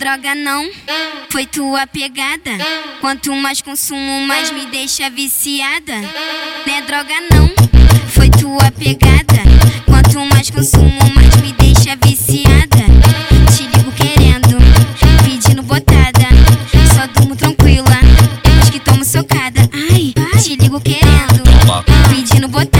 droga não, foi tua pegada. Quanto mais consumo, mais me deixa viciada. Não é droga não, foi tua pegada. Quanto mais consumo, mais me deixa viciada. Te ligo querendo, pedindo botada. Só durmo tranquila, depois que tomo socada. Ai, te ligo querendo, pedindo botada.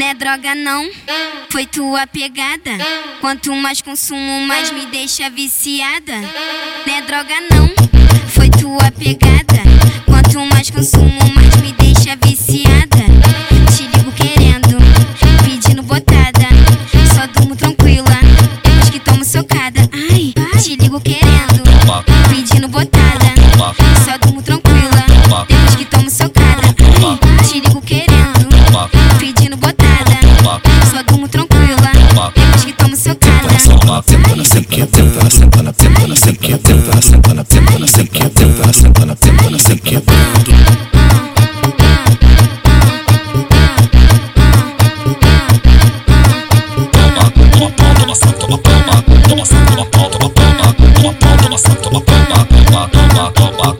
Né droga não, foi tua pegada. Quanto mais consumo, mais me deixa viciada. Né droga não, foi tua pegada. Quanto mais consumo, mais me deixa viciada. Te ligo querendo, pedindo botada. Só durmo tranquila, depois que tomo socada. Ai, te ligo querendo, pedindo botada. Só durmo tranquila, depois que tomo socada. Ai, te ligo querendo, bomba,